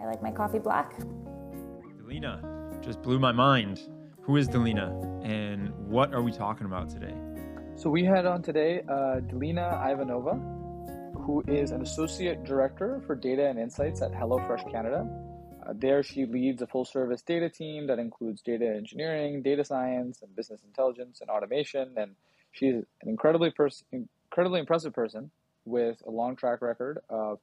I like my coffee black. Delina just blew my mind. Who is Delina and what are we talking about today? So we had on today uh, Delina Ivanova, who is an associate director for data and insights at HelloFresh Canada. Uh, there, she leads a full service data team that includes data engineering, data science, and business intelligence and automation. And she's an incredibly, pers- incredibly impressive person with a long track record of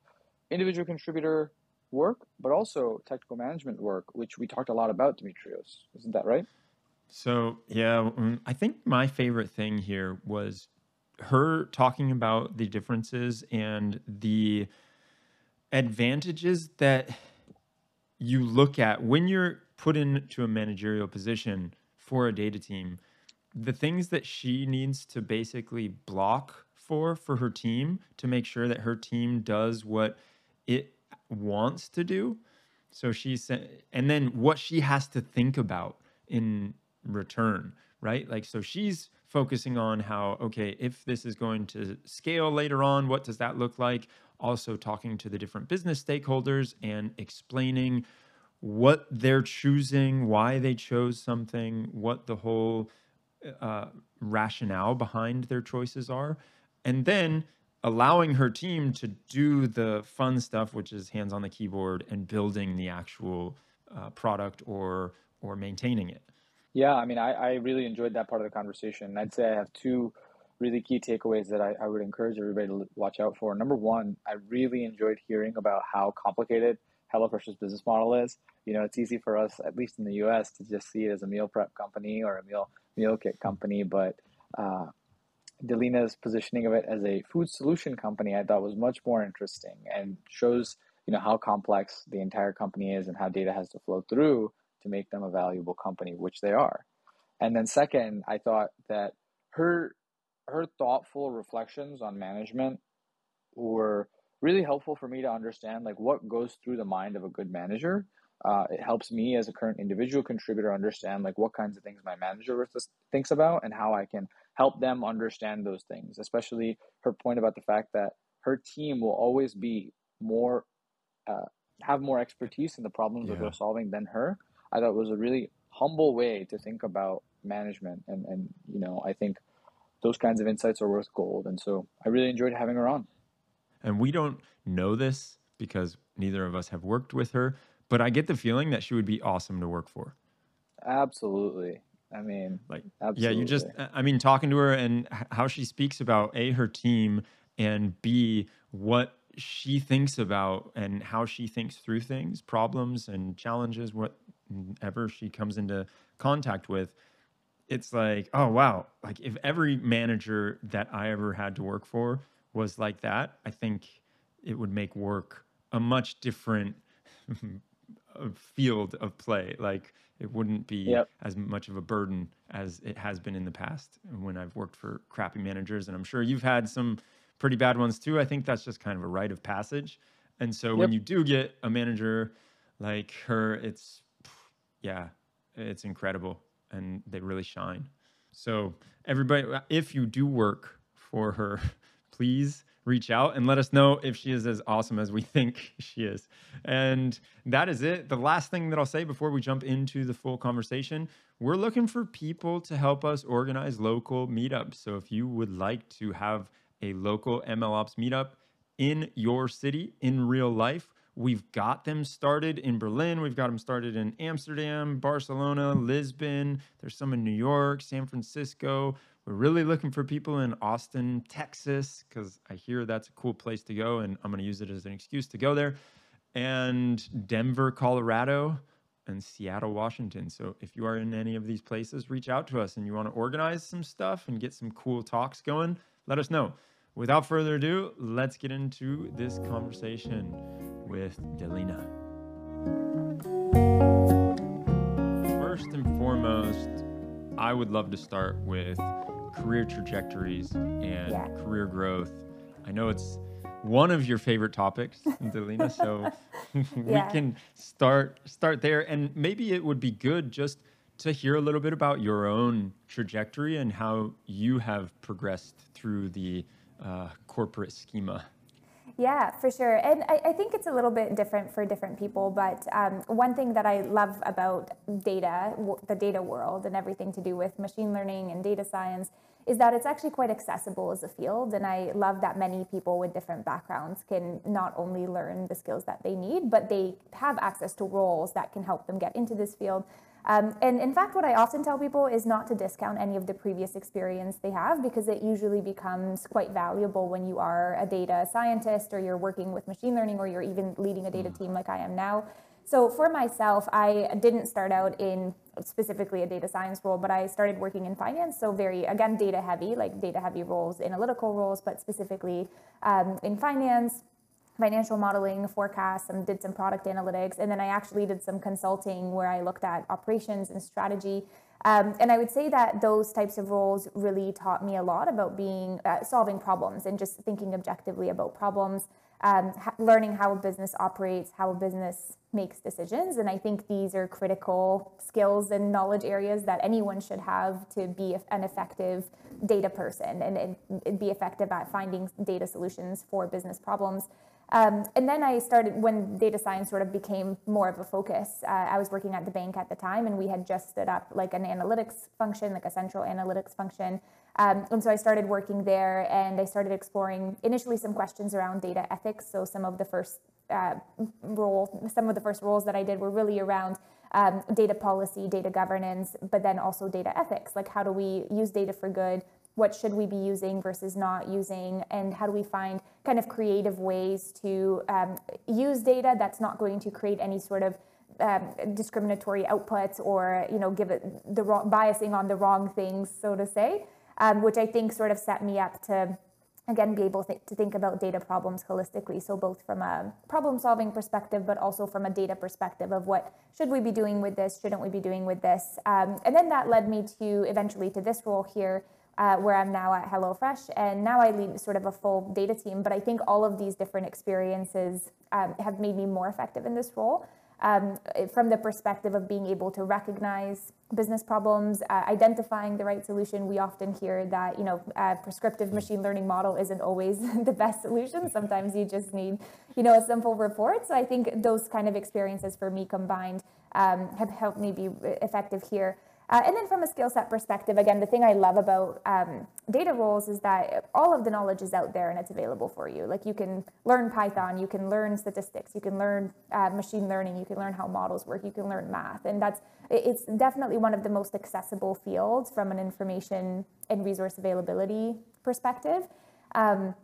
individual contributor work, but also technical management work, which we talked a lot about, Demetrios. Isn't that right? So, yeah, mm, I think my favorite thing here was her talking about the differences and the advantages that you look at when you're put into a managerial position for a data team. The things that she needs to basically block for for her team to make sure that her team does what it wants to do. So she said, and then what she has to think about in return, right? Like, so she's focusing on how, okay, if this is going to scale later on, what does that look like? Also, talking to the different business stakeholders and explaining what they're choosing, why they chose something, what the whole uh, rationale behind their choices are. And then allowing her team to do the fun stuff, which is hands on the keyboard and building the actual uh, product or or maintaining it. Yeah, I mean, I, I really enjoyed that part of the conversation. I'd say I have two really key takeaways that I, I would encourage everybody to watch out for. Number one, I really enjoyed hearing about how complicated HelloFresh's business model is. You know, it's easy for us, at least in the U.S., to just see it as a meal prep company or a meal meal kit company, but uh, Delina's positioning of it as a food solution company, I thought was much more interesting and shows you know how complex the entire company is and how data has to flow through to make them a valuable company, which they are. And then second, I thought that her her thoughtful reflections on management were really helpful for me to understand like what goes through the mind of a good manager. Uh, it helps me as a current individual contributor understand like what kinds of things my manager thinks about and how I can help them understand those things, especially her point about the fact that her team will always be more, uh, have more expertise in the problems yeah. that they're solving than her. I thought was a really humble way to think about management. And, and, you know, I think those kinds of insights are worth gold. And so I really enjoyed having her on. And we don't know this because neither of us have worked with her, but I get the feeling that she would be awesome to work for. Absolutely. I mean, like, absolutely. yeah, you just, I mean, talking to her and how she speaks about A, her team, and B, what she thinks about and how she thinks through things, problems and challenges, whatever she comes into contact with. It's like, oh, wow. Like, if every manager that I ever had to work for was like that, I think it would make work a much different field of play. Like, it wouldn't be yep. as much of a burden as it has been in the past when I've worked for crappy managers. And I'm sure you've had some pretty bad ones too. I think that's just kind of a rite of passage. And so yep. when you do get a manager like her, it's, yeah, it's incredible and they really shine. So, everybody, if you do work for her, please reach out and let us know if she is as awesome as we think she is. And that is it. The last thing that I'll say before we jump into the full conversation we're looking for people to help us organize local meetups. So if you would like to have a local MLOps meetup in your city in real life, We've got them started in Berlin. We've got them started in Amsterdam, Barcelona, Lisbon. There's some in New York, San Francisco. We're really looking for people in Austin, Texas, because I hear that's a cool place to go, and I'm going to use it as an excuse to go there. And Denver, Colorado, and Seattle, Washington. So if you are in any of these places, reach out to us and you want to organize some stuff and get some cool talks going, let us know. Without further ado, let's get into this conversation with Delina. First and foremost, I would love to start with career trajectories and yeah. career growth. I know it's one of your favorite topics, Delina, so we can start start there and maybe it would be good just to hear a little bit about your own trajectory and how you have progressed through the uh, corporate schema. Yeah, for sure. And I, I, think it's a little bit different for different people. But um, one thing that I love about data, the data world, and everything to do with machine learning and data science is that it's actually quite accessible as a field. And I love that many people with different backgrounds can not only learn the skills that they need, but they have access to roles that can help them get into this field. Um, and in fact, what I often tell people is not to discount any of the previous experience they have because it usually becomes quite valuable when you are a data scientist or you're working with machine learning or you're even leading a data mm. team like I am now. So for myself, I didn't start out in specifically a data science role, but I started working in finance. So very, again, data heavy, like data heavy roles, analytical roles, but specifically um, in finance, financial modeling, forecasts, and did some product analytics. And then I actually did some consulting where I looked at operations and strategy. Um, and I would say that those types of roles really taught me a lot about being uh, solving problems and just thinking objectively about problems, um, learning how a business operates, how a business makes decisions. And I think these are critical skills and knowledge areas that anyone should have to be an effective data person and, and be effective at finding data solutions for business problems. Um, and then I started when data science sort of became more of a focus. Uh, I was working at the bank at the time, and we had just stood up like an analytics function, like a central analytics function. Um, and so I started working there, and I started exploring initially some questions around data ethics. So some of the first uh, role, some of the first roles that I did were really around um, data policy, data governance, but then also data ethics. Like how do we use data for good? What should we be using versus not using and how do we find kind of creative ways to um, use data that's not going to create any sort of um, discriminatory outputs or you know give it the wrong biasing on the wrong things so to say um, which i think sort of set me up to again be able th- to think about data problems holistically. So both from a problem solving perspective but also from a data perspective of what should we be doing with this shouldn't we be doing with this? Um, and then that led me to eventually to this role here uh, where I'm now at HelloFresh. And now I lead sort of a full data team. But I think all of these different experiences um, have made me more effective in this role. Um, from the perspective of being able to recognize business problems, uh, identifying the right solution. We often hear that you know a prescriptive machine learning model isn't always the best solution. Sometimes you just need you know a simple report. So I think those kind of experiences for me combined um, have helped me be effective here. Uh, and then from a skill set perspective, again, the thing I love about um, data roles is that all of the knowledge is out there and it's available for you. Like you can learn Python, you can learn statistics, you can learn uh, machine learning, you can learn how models work, you can learn math. And that's, it's definitely one of the most accessible fields from an information and resource availability perspective. Um,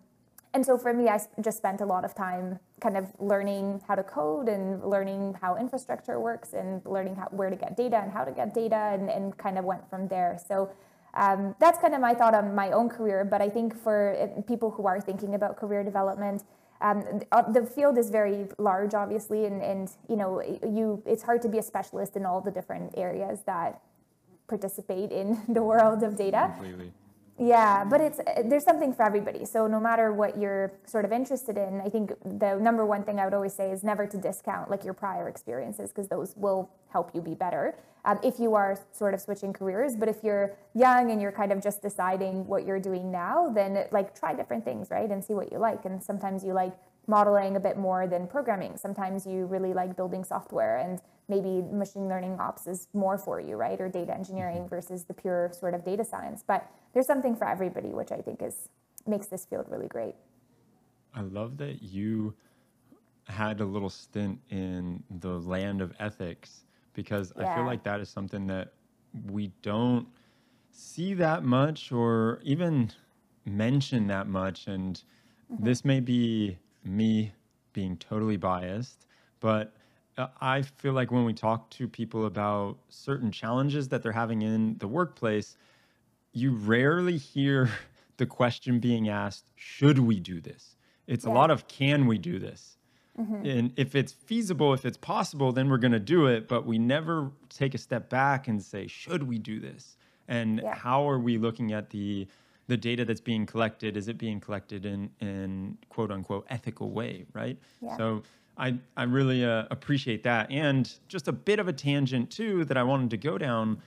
and so for me, I just spent a lot of time kind of learning how to code and learning how infrastructure works and learning how, where to get data and how to get data and, and kind of went from there. So um, that's kind of my thought on my own career. But I think for uh, people who are thinking about career development, um, uh, the field is very large, obviously, and, and you know you it's hard to be a specialist in all the different areas that participate in the world of data. Completely. Yeah, but it's there's something for everybody. So no matter what you're sort of interested in, I think the number one thing I would always say is never to discount like your prior experiences because those will help you be better um, if you are sort of switching careers. But if you're young and you're kind of just deciding what you're doing now, then like try different things, right, and see what you like. And sometimes you like modeling a bit more than programming. Sometimes you really like building software and maybe machine learning ops is more for you, right? Or data engineering mm-hmm. versus the pure sort of data science. But there's something for everybody, which I think is makes this field really great. I love that you had a little stint in the land of ethics because yeah. I feel like that is something that we don't see that much or even mention that much. And mm-hmm. this may be me being totally biased, but uh, I feel like when we talk to people about certain challenges that they're having in the workplace, you rarely hear the question being asked, should we do this? It's yeah. a lot of can we do this? Mm-hmm. And if it's feasible, if it's possible, then we're going to do it. But we never take a step back and say, should we do this? And yeah. how are we looking at the the data that's being collected? Is it being collected in in quote unquote ethical way, right? Yeah. So I, I really uh, appreciate that. And just a bit of a tangent too that I wanted to go down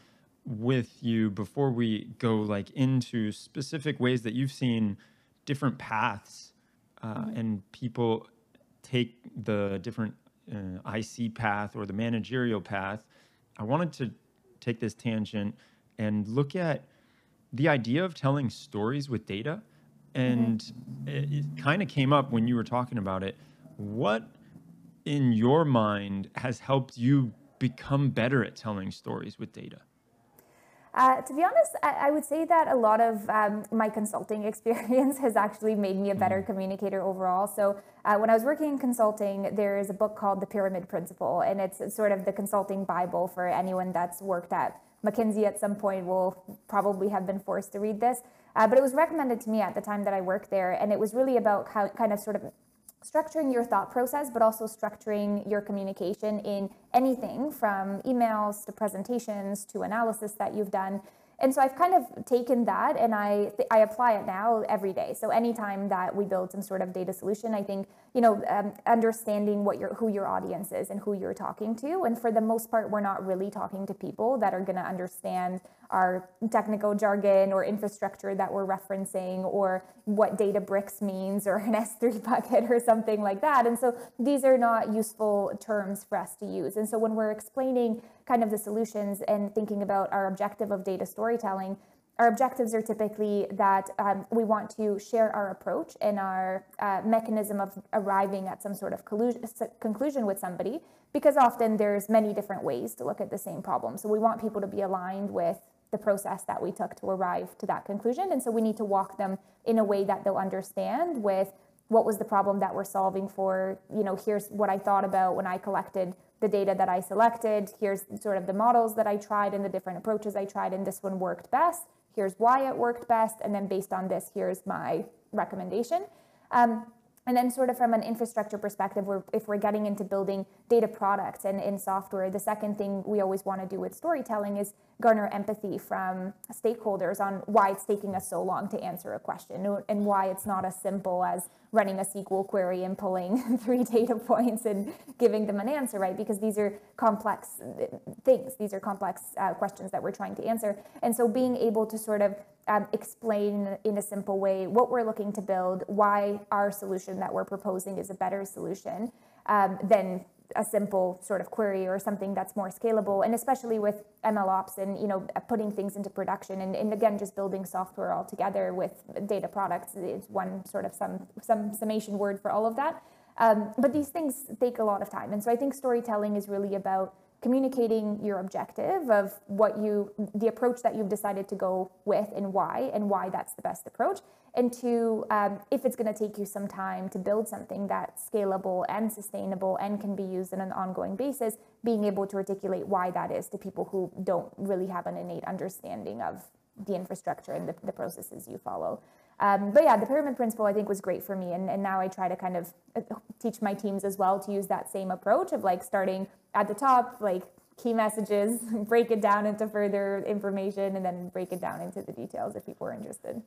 with you before we go like into specific ways that you've seen different paths uh, mm-hmm. and people take the different uh, IC path or the managerial path, I wanted to take this tangent and look at the idea of telling stories with data. And mm-hmm. it, it kind of came up when you were talking about it. What in your mind has helped you become better at telling stories with data? Uh, to be honest, I, I, would say that a lot of um, my consulting experience has actually made me a better mm. communicator overall. So, uh, when I was working in consulting, there is a book called The Pyramid Principle, and it's sort of the consulting Bible for anyone that's worked at McKinsey at some point will probably have been forced to read this. Uh, but it was recommended to me at the time that I worked there, and it was really about how kind of sort of structuring your thought process, but also structuring your communication in anything from emails to presentations to analysis that you've done and so I've kind of taken that and I I apply it now every day. So anytime that we build some sort of data solution, I think you know um, understanding what your who your audience is and who you're talking to. And for the most part, we're not really talking to people that are going to understand our technical jargon or infrastructure that we're referencing or what Databricks means or an S3 bucket or something like that. And so these are not useful terms for us to use. And so when we're explaining kind of the solutions and thinking about our objective of data storytelling, our objectives are typically that um, we want to share our approach and our uh, mechanism of arriving at some sort of conclusion with somebody because often there's many different ways to look at the same problem so we want people to be aligned with the process that we took to arrive to that conclusion and so we need to walk them in a way that they'll understand with what was the problem that we're solving for you know here's what i thought about when i collected the data that I selected. Here's sort of the models that I tried and the different approaches I tried, and this one worked best. Here's why it worked best. And then based on this, here's my recommendation. Um, and then, sort of from an infrastructure perspective, we're, if we're getting into building data products and in software, the second thing we always want to do with storytelling is garner empathy from stakeholders on why it's taking us so long to answer a question and why it's not as simple as running a SQL query and pulling three data points and giving them an answer, right? Because these are complex things, these are complex uh, questions that we're trying to answer. And so being able to sort of um, explain in a simple way what we're looking to build, why our solution that we're proposing is a better solution um, than a simple sort of query or something that's more scalable and especially with ml ops and you know putting things into production and, and again just building software all together with data products is one sort of some some summation word for all of that. Um, but these things take a lot of time. And so i think storytelling is really about communicating your objective of what you the approach that you've decided to go with and why and why that's the best approach and two um, if it's going to take you some time to build something that's scalable and sustainable and can be used on an ongoing basis being able to articulate why that is to people who don't really have an innate understanding of the infrastructure and the, the processes you follow um, but yeah, the pyramid principle I think was great for me. And, and now I try to kind of uh, teach my teams as well to use that same approach of like starting at the top, like key messages, break it down into further information, and then break it down into the details if people are interested.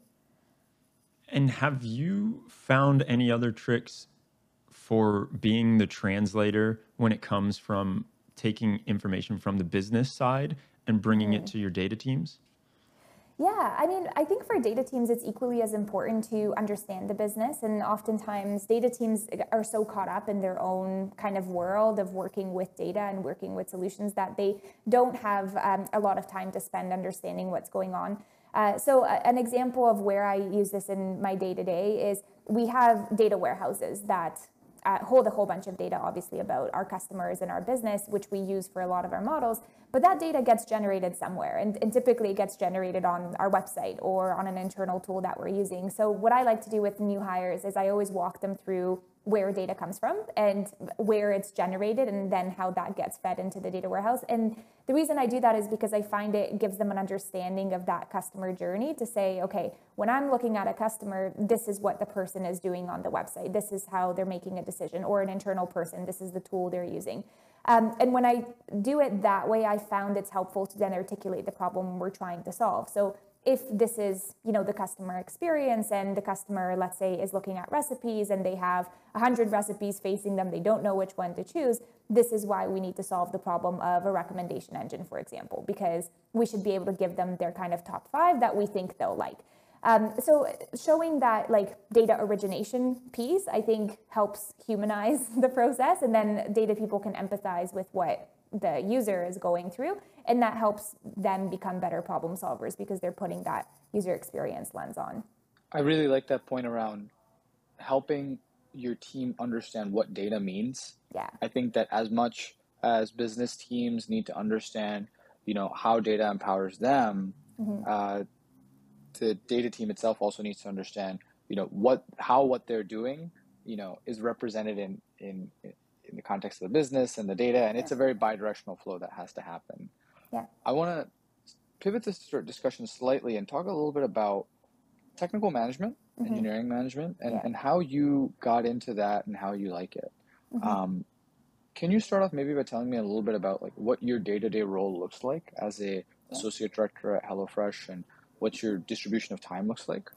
And have you found any other tricks for being the translator when it comes from taking information from the business side and bringing it to your data teams? Yeah, I mean, I think for data teams, it's equally as important to understand the business. And oftentimes, data teams are so caught up in their own kind of world of working with data and working with solutions that they don't have um, a lot of time to spend understanding what's going on. Uh, so, uh, an example of where I use this in my day to day is we have data warehouses that uh, hold a whole bunch of data, obviously, about our customers and our business, which we use for a lot of our models. But that data gets generated somewhere, and, and, typically it gets generated on our website or on an internal tool that we're using. So, what I like to do with new hires is I always walk them through where data comes from and where it's generated and then how that gets fed into the data warehouse. And the reason I do that is because I find it gives them an understanding of that customer journey to say, okay, when I'm looking at a customer, this is what the person is doing on the website. This is how they're making a decision, or an internal person, this is the tool they're using. Um, and when I do it that way, I found it's helpful to then articulate the problem we're trying to solve. So if this is you know the customer experience and the customer let's say is looking at recipes and they have 100 recipes facing them they don't know which one to choose this is why we need to solve the problem of a recommendation engine for example because we should be able to give them their kind of top five that we think they'll like. Um, so showing that like data origination piece, I think helps humanize the process, and then data people can empathize with what the user is going through, and that helps them become better problem solvers because they're putting that user experience lens on. I really like that point around helping your team understand what data means. Yeah. I think that as much as business teams need to understand, you know, how data empowers them, mm-hmm. uh, the data team itself also needs to understand, you know, what how what they're doing, you know, is represented in in in the context of the business and the data, and it's a very bi-directional flow that has to happen. Yeah. I want to pivot this discussion slightly and talk a little bit about technical management, mm-hmm. engineering management, and, yeah. and how you got into that and how you like it. Mm-hmm. Um, can you start off maybe by telling me a little bit about like what your day-to-day role looks like as a yeah. associate director at HelloFresh and what your distribution of time looks like?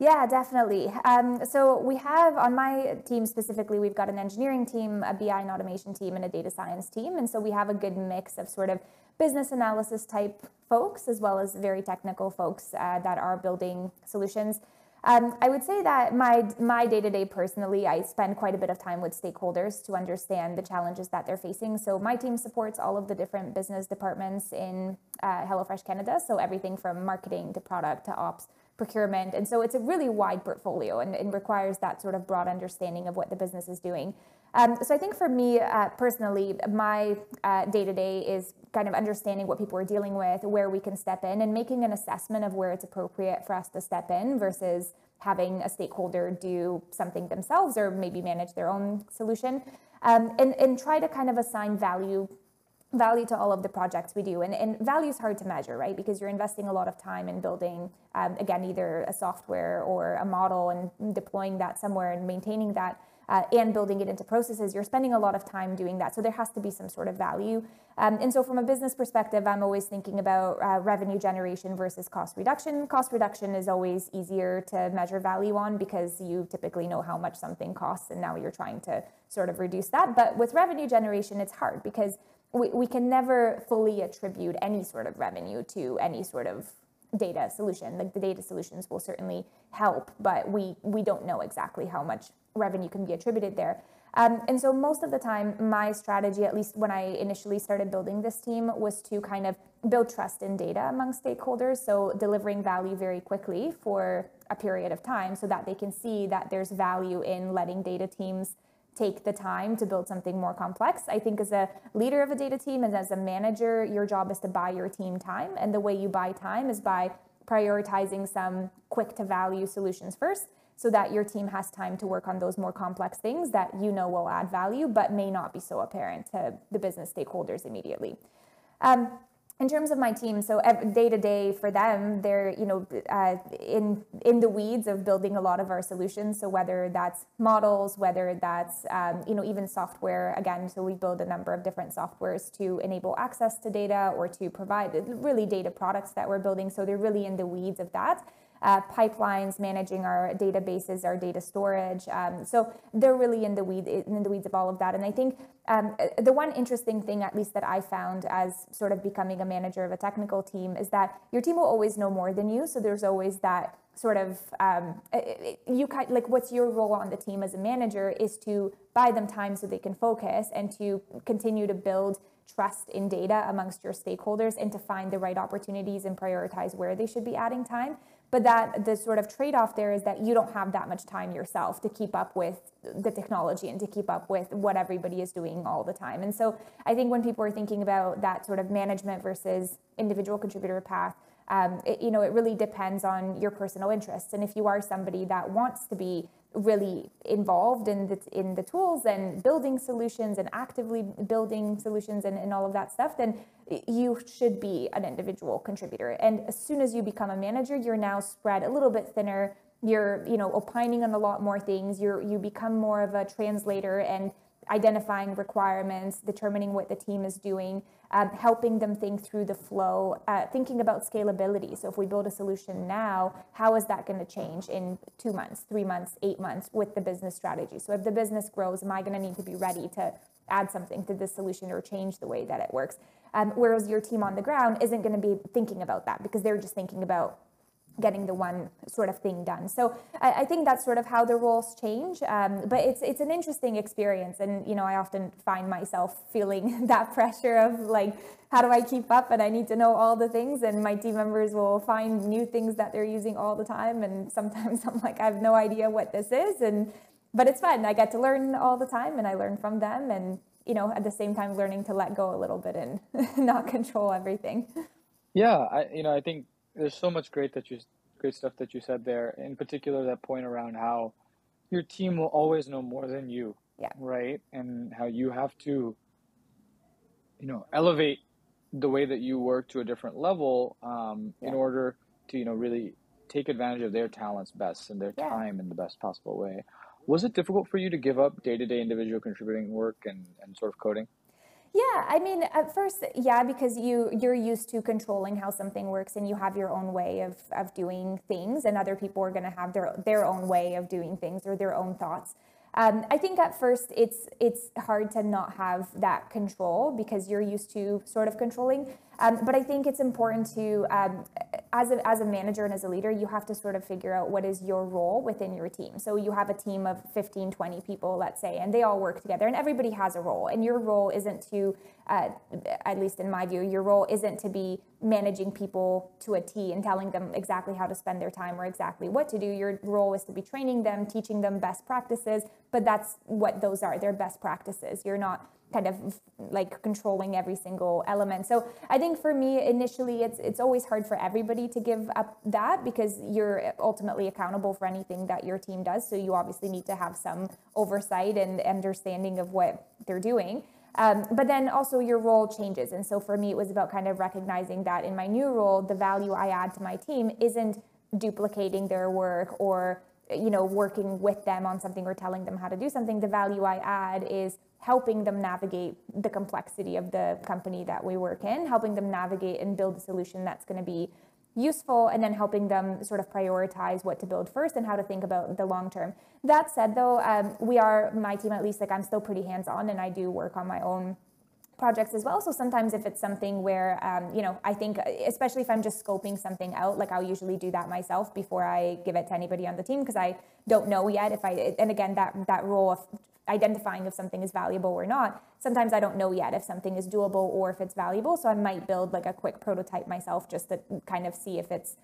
Yeah, definitely. Um, so we have on my team specifically, we've got an engineering team, a BI and automation team, and a data science team. And so we have a good mix of sort of business analysis type folks as well as very technical folks uh, that are building solutions. Um, I would say that my my day to day personally, I spend quite a bit of time with stakeholders to understand the challenges that they're facing. So my team supports all of the different business departments in uh, HelloFresh Canada. So everything from marketing to product to ops, procurement, and so it's a really wide portfolio and, and requires that sort of broad understanding of what the business is doing. Um, so I think for me uh, personally, my day to day is kind of understanding what people are dealing with, where we can step in, and making an assessment of where it's appropriate for us to step in versus having a stakeholder do something themselves or maybe manage their own solution, um, and and try to kind of assign value value to all of the projects we do. And, and value is hard to measure, right? Because you're investing a lot of time in building, um, again, either a software or a model and deploying that somewhere and maintaining that uh, and building it into processes, you're spending a lot of time doing that. So there has to be some sort of value. Um, and so from a business perspective, I'm always thinking about uh, revenue generation versus cost reduction. Cost reduction is always easier to measure value on because you typically know how much something costs and now you're trying to sort of reduce that. But with revenue generation, it's hard because we, we can never fully attribute any sort of revenue to any sort of data solution. Like the data solutions will certainly help, but we we don't know exactly how much revenue can be attributed there. Um, and so most of the time, my strategy, at least when I initially started building this team, was to kind of build trust in data among stakeholders. So delivering value very quickly for a period of time so that they can see that there's value in letting data teams take the time to build something more complex. I think as a leader of a data team and as a manager, your job is to buy your team time. And the way you buy time is by prioritizing some quick to value solutions first so that your team has time to work on those more complex things that you know will add value but may not be so apparent to the business stakeholders immediately. Um, in terms of my team, so day to day for them, they're you know uh, in in the weeds of building a lot of our solutions. So whether that's models, whether that's um, you know even software. Again, so we build a number of different softwares to enable access to data or to provide really data products that we're building. So they're really in the weeds of that uh, pipelines, managing our databases, our data storage. Um, so they're really in the weed in the weeds of all of that. And I think um, the one interesting thing, at least that I found as sort of becoming a manager of a technical team, is that your team will always know more than you. So there's always that sort of um, you kind like what's your role on the team as a manager is to buy them time so they can focus and to continue to build trust in data amongst your stakeholders and to find the right opportunities and prioritize where they should be adding time but that the sort of trade-off there is that you don't have that much time yourself to keep up with the technology and to keep up with what everybody is doing all the time. And so i think when people are thinking about that sort of management versus individual contributor path um, it, you know it really depends on your personal interests. And if you are somebody that wants to be really involved in the in the tools and building solutions and actively building solutions and, and all of that stuff, then you should be an individual contributor. And as soon as you become a manager, you're now spread a little bit thinner. You're, you know, opining on a lot more things. You're you become more of a translator and identifying requirements, determining what the team is doing, um, helping them think through the flow, uh, thinking about scalability. So if we build a solution now, how is that going to change in two months, three months, eight months with the business strategy? So if the business grows, am I going to need to be ready to add something to this solution or change the way that it works? Um, whereas your team on the ground isn't going to be thinking about that because they're just thinking about getting the one sort of thing done. So I, I think that's sort of how the roles change. Um, but it's it's an interesting experience, and you know I often find myself feeling that pressure of like, how do I keep up? And I need to know all the things, and my team members will find new things that they're using all the time, and sometimes I'm like, I have no idea what this is, and but it's fun. I get to learn all the time, and I learn from them, and you know at the same time learning to let go a little bit and not control everything. Yeah, I you know I think there's so much great that you great stuff that you said there. In particular, that point around how your team will always know more than you. Yeah. Right, and how you have to, you know, elevate the way that you work to a different level um, yeah. in order to you know really take advantage of their talents best and their yeah. time in the best possible way. Was it difficult for you to give up day to day individual contributing work and, and sort of coding? Yeah, I mean, at first, yeah, because you you're used to controlling how something works, and you have your own way of of doing things, and other people are going to have their their own way of doing things or their own thoughts. Um, I think at first it's it's hard to not have that control because you're used to sort of controlling. Um, but I think it's important to, um, as, a, as a manager and as a leader, you have to sort of figure out what is your role within your team. So you have a team of 15, 20 people, let's say, and they all work together, and everybody has a role. And your role isn't to, uh, at least in my view, your role isn't to be managing people to a T and telling them exactly how to spend their time or exactly what to do. Your role is to be training them, teaching them best practices, but that's what those are. They're best practices. You're not kind of like controlling every single element. So I think for me initially it's it's always hard for everybody to give up that because you're ultimately accountable for anything that your team does. So you obviously need to have some oversight and understanding of what they're doing. Um, but then also your role changes. And so for me, it was about kind of recognizing that in my new role, the value I add to my team isn't duplicating their work or you know working with them on something or telling them how to do something the value i add is helping them navigate the complexity of the company that we work in, helping them navigate and build a solution that's going to be useful, and then helping them sort of prioritize what to build first and how to think about the long term. That said, though, um, we are, my team at least, like I'm still pretty hands on and I do work on my own projects as well. So sometimes if it's something where, um, you know, I think, especially if I'm just scoping something out, like I'll usually do that myself before I give it to anybody on the team because I don't know yet if I, and again, that, that role of identifying if something is valuable or not. Sometimes I don't know yet if something is doable or if it's valuable. So I might build like a quick prototype myself just to kind of see if it's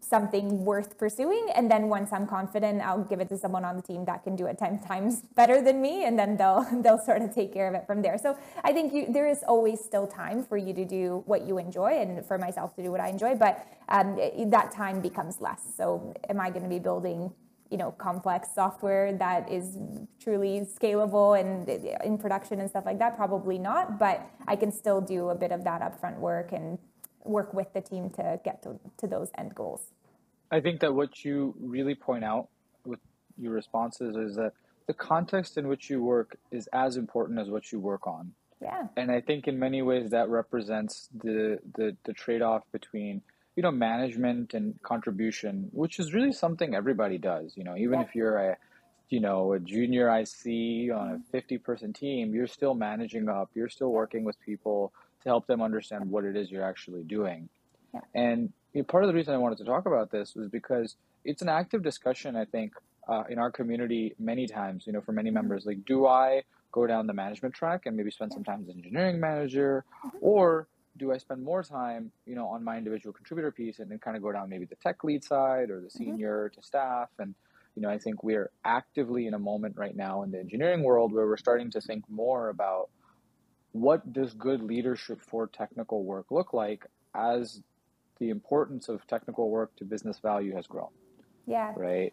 something worth pursuing. And then once I'm confident, I'll give it to someone on the team that can do it 10 times better than me. And then they'll, they'll sort of take care of it from there. So I think you, there is always still time for you to do what you enjoy and for myself to do what I enjoy, but um, that time becomes less. So am I going to be building you know complex software that is truly scalable and in production and stuff like that probably not but i can still do a bit of that upfront work and work with the team to get to, to those end goals. I think that what you really point out with your responses is that the context in which you work is as important as what you work on. Yeah. And i think in many ways that represents the the, the trade-off between you know management and contribution which is really something everybody does. You know even yeah. if you're a you know a junior ic on a mm-hmm. 50 person team you're still managing up you're still working with people to help them understand what it is you're actually doing yeah. and you know, part of the reason i wanted to talk about this was because it's an active discussion i think uh, in our community many times you know for many members like do i go down the management track and maybe spend some time as an engineering manager mm-hmm. or do I spend more time, you know, on my individual contributor piece and then kind of go down maybe the tech lead side or the mm-hmm. senior mm-hmm. to staff? And, you know, I think we're actively in a moment right now in the engineering world where we're starting to think more about what does good leadership for technical work look like as the importance of technical work to business value has grown. Yeah. Right.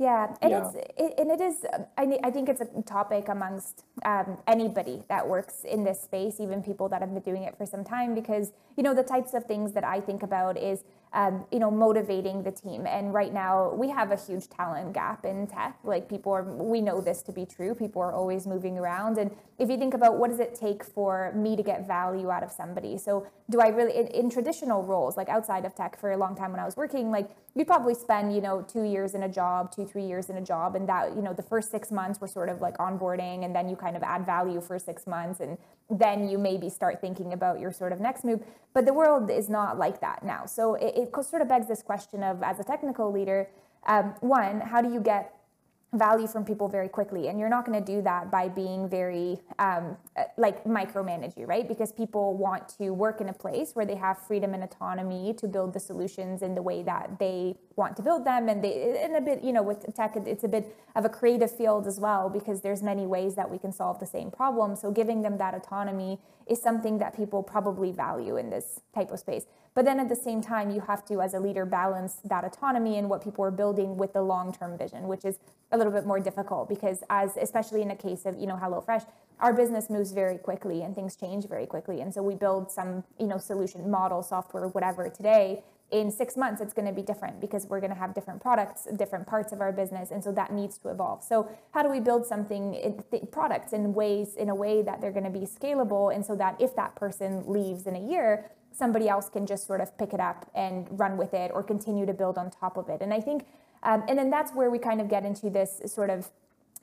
Yeah, and yeah. it's it, and it is. I, I think it's a topic amongst um, anybody that works in this space, even people that have been doing it for some time, because you know the types of things that I think about is um, you know, motivating the team. And right now, we have a huge talent gap in tech. Like people are, we know this to be true. People are always moving around. And if you think about what does it take for me to get value out of somebody? So do I really, in, in traditional roles, like outside of tech for a long time when I was working, like you'd probably spend, you know, two years in a job, two, three years in a job. And that, you know, the first six months were sort of like onboarding and then you kind of add value for six months and then you maybe start thinking about your sort of next move. But the world is not like that now. So it, it sort of begs this question of, as a technical leader, um, one, how do you get value from people very quickly and you're not going to do that by being very um, uh, like micromanage you right because people want to work in a place where they have freedom and autonomy to build the solutions in the way that they want to build them and they in a bit you know with tech it's a bit of a creative field as well because there's many ways that we can solve the same problem so giving them that autonomy is something that people probably value in this type of space but then at the same time, you have to, as a leader, balance that autonomy and what people are building with the long-term vision, which is a little bit more difficult because as, especially in a case of, you know, HelloFresh, our business moves very quickly and things change very quickly. And so we build some, you know, solution model, software, whatever today. In six months, it's going to be different because we're going to have different products, different parts of our business, and so that needs to evolve. So, how do we build something, in th- products in ways, in a way that they're going to be scalable, and so that if that person leaves in a year, somebody else can just sort of pick it up and run with it or continue to build on top of it. And I think, um, and then that's where we kind of get into this sort of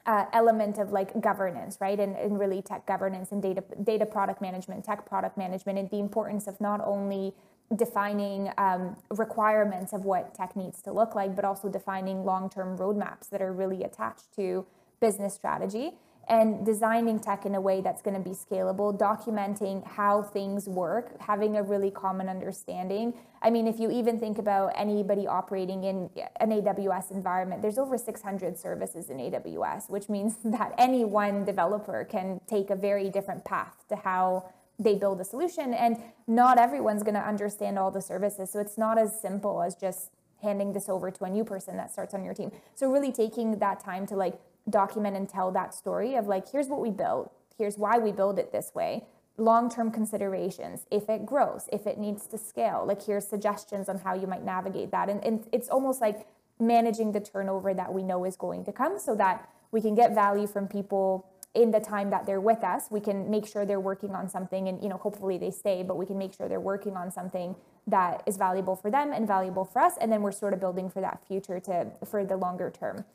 uh, element of like governance, right? And, and really tech governance and data data product management, tech product management, and the importance of not only defining um, requirements of what tech needs to look like, but also defining long-term roadmaps that are really attached to business strategy and designing tech in a way that's going to be scalable, documenting how things work, having a really common understanding. I mean, if you even think about anybody operating in an AWS environment, there's over 600 services in AWS, which means that any one developer can take a very different path to how they build a solution. And not everyone's going to understand all the services. So it's not as simple as just handing this over to a new person that starts on your team. So really taking that time to like document and tell that story of like, here's what we built, here's why we build it this way, long term considerations, if it grows, if it needs to scale, like here's suggestions on how you might navigate that. And, and it's almost like managing the turnover that we know is going to come so that we can get value from people in the time that they're with us we can make sure they're working on something and you know hopefully they stay but we can make sure they're working on something that is valuable for them and valuable for us and then we're sort of building for that future to for the longer term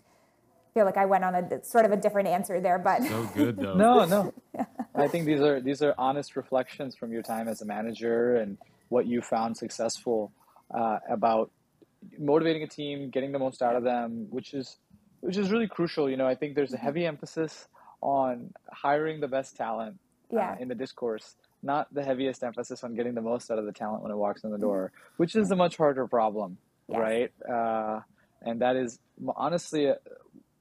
I feel like I went on a sort of a different answer there, but so good though. no, no. I think these are these are honest reflections from your time as a manager and what you found successful uh, about motivating a team, getting the most out of them, which is which is really crucial. You know, I think there's a heavy emphasis on hiring the best talent uh, yeah. uh, in the discourse, not the heaviest emphasis on getting the most out of the talent when it walks in the door, which is a much harder problem, yes. right? Uh, and that is honestly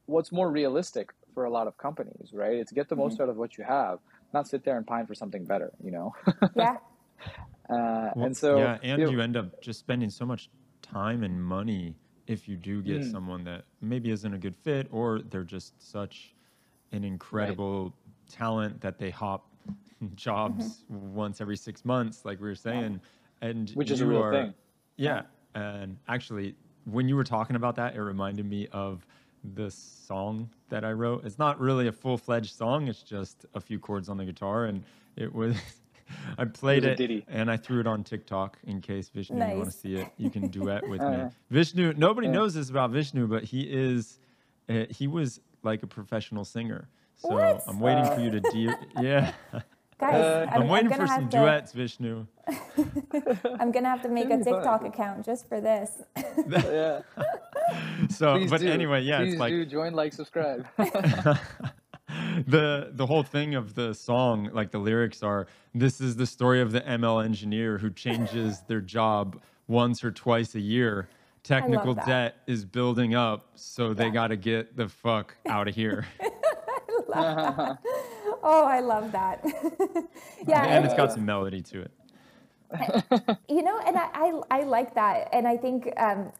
what's more realistic for a lot of companies, right? It's get the most mm-hmm. out of what you have, not sit there and pine for something better, you know? yeah. Uh, well, and so yeah, and you, know, you, end up just spending so much time and money if you do get mm. someone that maybe isn't a good fit or they're just such an incredible right. talent that they hop jobs mm-hmm. once every six months, like we were saying, and which is a real are, thing. Yeah, and actually, when you were talking about that, it reminded me of this song that I wrote. It's not really a full fledged song. It's just a few chords on the guitar, and it was. I played it, it and I threw it on TikTok in case Vishnu nice. you want to see it. You can duet with me. Vishnu, nobody yeah. knows this about Vishnu, but he is uh, he was like a professional singer. So what? I'm waiting uh. for you to do. Yeah. Guys, uh, I'm, I'm, waiting I'm for some to, duets, Vishnu. I'm gonna have to make a TikTok account just for this. yeah. So, Please but do. anyway, yeah, Please it's like do join, like, subscribe. the the whole thing of the song, like the lyrics are, this is the story of the ML engineer who changes their job once or twice a year. Technical debt is building up, so they got to get the fuck out of here. oh, I love that. yeah, and, and it's got some melody to it. you know, and I, I, I, like that. And I think um,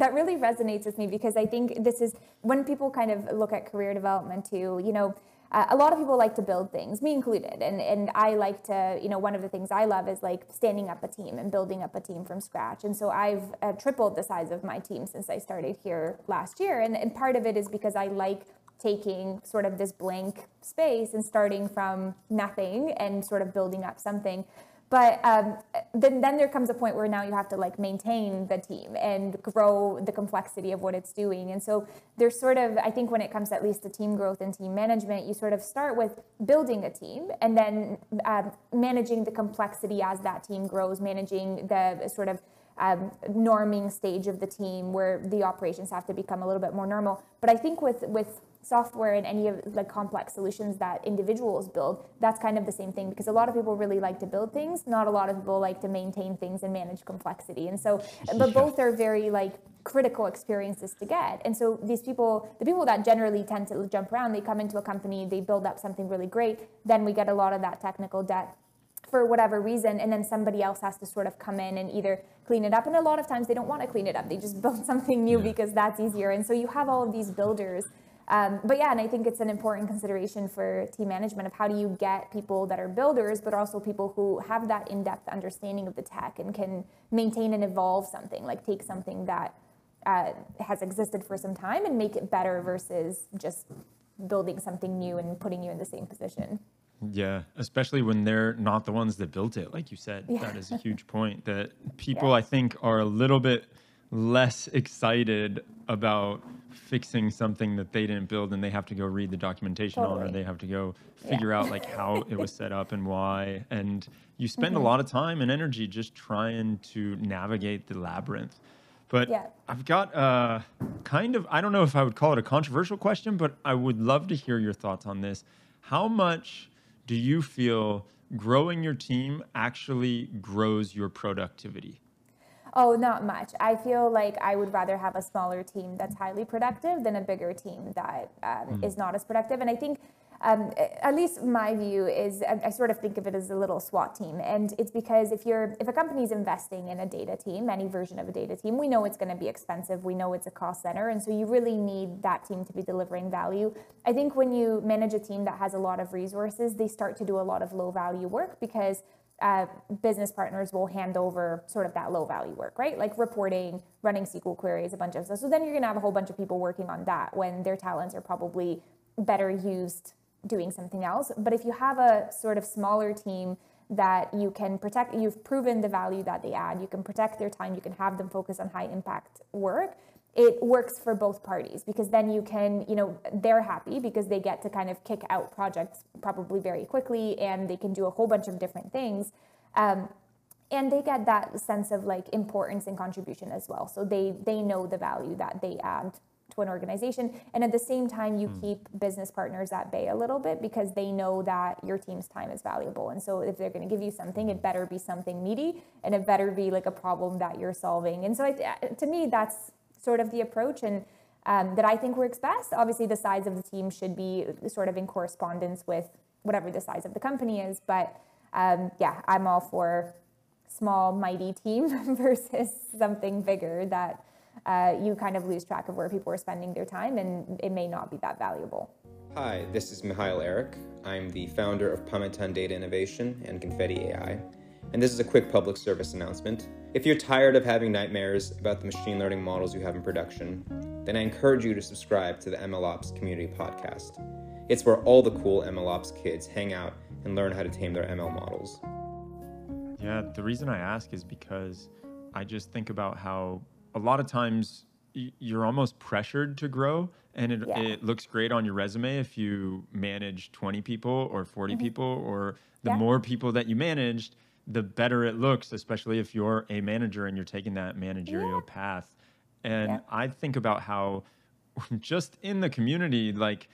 that really resonates with me because I think this is when people kind of look at career development too, you know, uh, a lot of people like to build things, me included. And, and I like to, you know, one of the things I love is like standing up a team and building up a team from scratch. And so I've uh, tripled the size of my team since I started here last year. And, and part of it is because I like taking sort of this blank space and starting from nothing and sort of building up something. But um, then, then there comes a point where now you have to like maintain the team and grow the complexity of what it's doing. And so there's sort of, I think when it comes at least to team growth and team management, you sort of start with building a team and then um, managing the complexity as that team grows, managing the sort of um, norming stage of the team where the operations have to become a little bit more normal. But I think with with software and any of the complex solutions that individuals build, that's kind of the same thing because a lot of people really like to build things. Not a lot of people like to maintain things and manage complexity. And so, but both are very like critical experiences to get. And so these people, the people that generally tend to jump around, they come into a company, they build up something really great. Then we get a lot of that technical debt for whatever reason, and then somebody else has to sort of come in and either clean it up. And a lot of times they don't want to clean it up; they just build something new yeah. because that's easier. And so you have all of these builders. Um, but yeah, and I think it's an important consideration for team management of how do you get people that are builders, but also people who have that in-depth understanding of the tech and can maintain and evolve something, like take something that uh, has existed for some time and make it better versus just building something new and putting you in the same position. Yeah, especially when they're not the ones that built it. Like you said, yeah. that is a huge point that people, yeah. I think, are a little bit less excited about fixing something that they didn't build and they have to go read the documentation totally. on or they have to go figure yeah. out like how it was set up and why and you spend mm-hmm. a lot of time and energy just trying to navigate the labyrinth but yeah. I've got uh, kind of I don't know if I would call it a controversial question but I would love to hear your thoughts on this how much do you feel growing your team actually grows your productivity? Oh, not much. I feel like I would rather have a smaller team that's highly productive than a bigger team that um, mm. is not as productive. And I think um, at least my view is I, I, sort of think of it as a little SWAT team, and it's because if you're if a company is investing in a data team, any version of a data team, we know it's going to be expensive. We know it's a cost center, and so you really need that team to be delivering value. I think when you manage a team that has a lot of resources, they start to do a lot of low value work because uh, business partners will hand over sort of that low value work, right? Like reporting, running SQL queries, a bunch of stuff. So then you're going to have a whole bunch of people working on that when their talents are probably better used doing something else. But if you have a sort of smaller team that you can protect, you've proven the value that they add, you can protect their time, you can have them focus on high impact work. It works for both parties because then you can, you know, they're happy because they get to kind of kick out projects probably very quickly and they can do a whole bunch of different things. Um, and they get that sense of like importance and contribution as well. So they they know the value that they add to an organization. And at the same time, you mm. keep business partners at bay a little bit because they know that your team's time is valuable. And so if they're going to give you something, it better be something meaty and it better be like a problem that you're solving. And so I, to me, that's sort of the approach. And um, that I think works best. Obviously, the size of the team should be sort of in correspondence with whatever the size of the company is. But um, yeah, I'm all for small, mighty team versus something bigger that uh, you kind of lose track of where people are spending their time and it may not be that valuable. Hi, this is Mihail Eric. I'm the founder of Pametan Data Innovation and Confetti AI. And this is a quick public service announcement. If you're tired of having nightmares about the machine learning models you have in production, then I encourage you to subscribe to the MLOps Community Podcast. It's where all the cool MLOps kids hang out and learn how to tame their ML models. Yeah, the reason I ask is because I just think about how a lot of times you're almost pressured to grow and it, yeah. it looks great on your resume if you manage 20 people or 40 mm-hmm. people or the yeah. more people that you managed the better it looks especially if you're a manager and you're taking that managerial yeah. path and i think about how just in the community like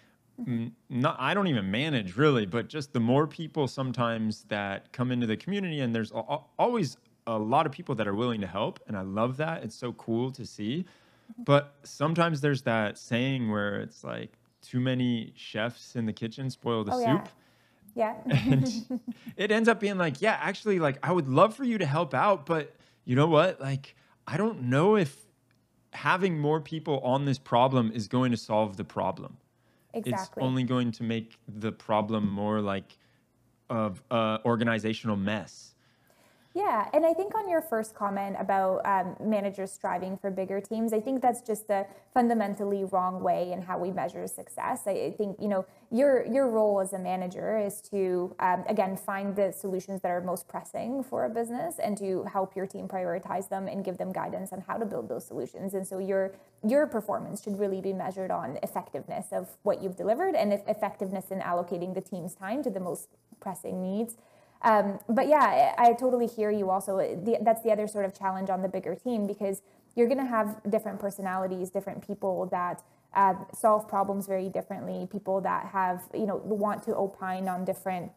not i don't even manage really but just the more people sometimes that come into the community and there's always a lot of people that are willing to help, and I love that. It's so cool to see. Mm-hmm. But sometimes there's that saying where it's like too many chefs in the kitchen spoil the oh, soup. Yeah. Yeah. and it ends up being like, yeah, actually, like I would love for you to help out, but you know what? Like, I don't know if having more people on this problem is going to solve the problem. Exactly. It's only going to make the problem more like of uh, organizational mess. Yeah, and I think on your first comment about um, managers striving for bigger teams, I think that's just a fundamentally wrong way in how we measure success. I, I think you know your your role as a manager is to um, again find the solutions that are most pressing for a business and to help your team prioritize them and give them guidance on how to build those solutions. And so your your performance should really be measured on effectiveness of what you've delivered and effectiveness in allocating the team's time to the most pressing needs. Um, but yeah, I, I, totally hear you also. The, that's the other sort of challenge on the bigger team because you're going to have different personalities, different people that uh, solve problems very differently, people that have, you know, want to opine on different